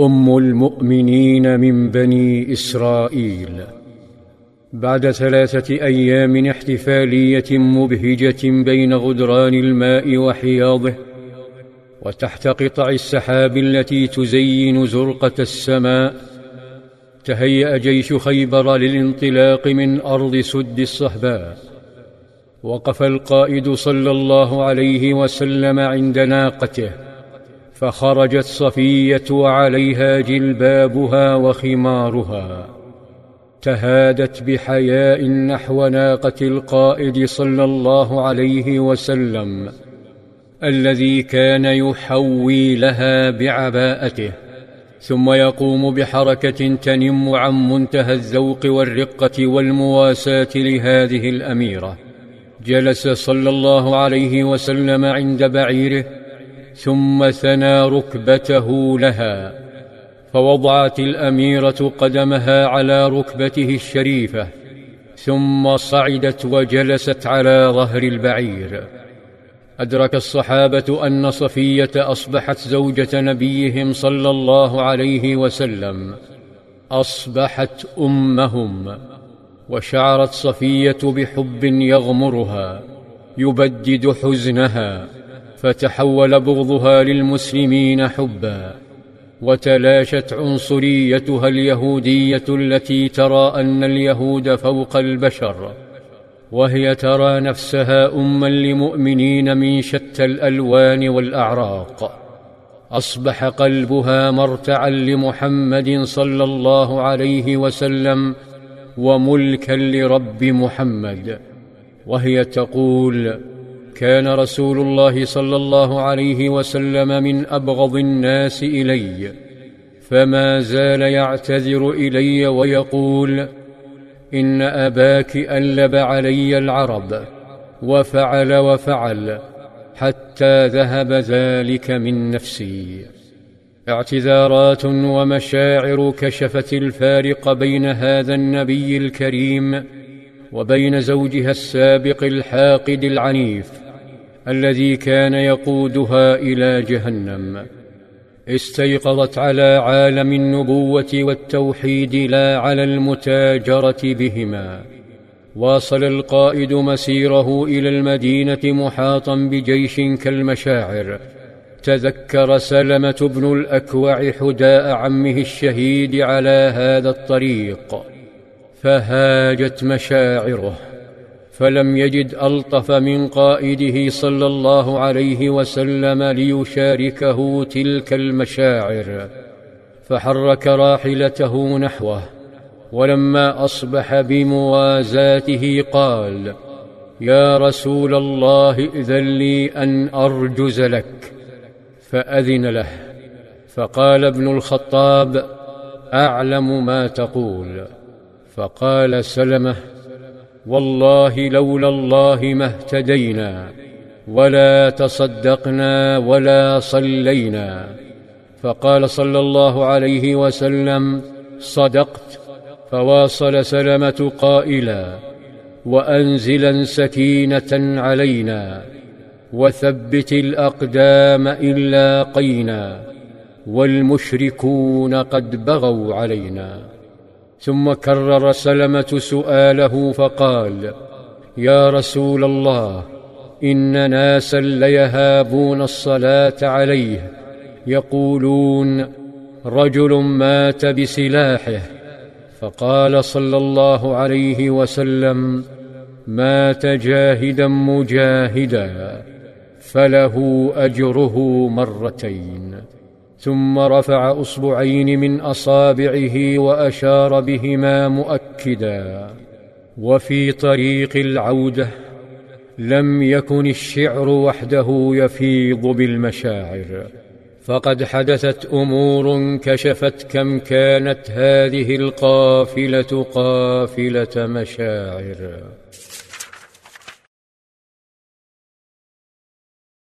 أم المؤمنين من بني إسرائيل. بعد ثلاثة أيام احتفالية مبهجة بين غدران الماء وحياضه وتحت قطع السحاب التي تزين زرقة السماء تهيأ جيش خيبر للانطلاق من أرض سد الصهباء. وقف القائد صلى الله عليه وسلم عند ناقته. فخرجت صفية وعليها جلبابها وخمارها تهادت بحياء نحو ناقة القائد صلى الله عليه وسلم الذي كان يحوي لها بعباءته ثم يقوم بحركة تنم عن منتهى الذوق والرقة والمواساة لهذه الأميرة جلس صلى الله عليه وسلم عند بعيره ثم ثنى ركبته لها فوضعت الأميرة قدمها على ركبته الشريفة ثم صعدت وجلست على ظهر البعير. أدرك الصحابة أن صفية أصبحت زوجة نبيهم صلى الله عليه وسلم. أصبحت أمهم وشعرت صفية بحب يغمرها يبدد حزنها. فتحول بغضها للمسلمين حبا وتلاشت عنصريتها اليهودية التي ترى أن اليهود فوق البشر وهي ترى نفسها اما لمؤمنين من شتى الألوان والأعراق. أصبح قلبها مرتعا لمحمد صلى الله عليه وسلم وملكا لرب محمد. وهي تقول كان رسول الله صلى الله عليه وسلم من أبغض الناس إلي فما زال يعتذر إلي ويقول إن أباك ألب علي العرب وفعل وفعل حتى ذهب ذلك من نفسي. اعتذارات ومشاعر كشفت الفارق بين هذا النبي الكريم وبين زوجها السابق الحاقد العنيف. الذي كان يقودها إلى جهنم. استيقظت على عالم النبوة والتوحيد لا على المتاجرة بهما. واصل القائد مسيره إلى المدينة محاطا بجيش كالمشاعر. تذكر سلمة بن الأكوع حداء عمه الشهيد على هذا الطريق. فهاجت مشاعره. فلم يجد ألطف من قائده صلى الله عليه وسلم ليشاركه تلك المشاعر فحرك راحلته نحوه ولما أصبح بموازاته قال يا رسول الله إذن لي أن أرجز لك فأذن له فقال ابن الخطاب أعلم ما تقول فقال سلمة والله لولا الله ما اهتدينا ولا تصدقنا ولا صلينا. فقال صلى الله عليه وسلم صدقت. فواصل سلمه قائلا وأنزلا سكينة علينا وثبت الأقدام ان لاقينا والمشركون قد بغوا علينا. ثم كرر سلمة سؤاله فقال يا رسول الله إن ناسا ليهابون الصلاة عليه يقولون رجل مات بسلاحه. فقال صلى الله عليه وسلم مات جاهدا مجاهدا فله أجره مرتين. ثم رفع أصبعين من أصابعه وأشار بهما مؤكدا. وفي طريق العودة لم يكن الشعر وحده يفيض بالمشاعر. فقد حدثت أمور كشفت كم كانت هذه القافلة قافلة مشاعر.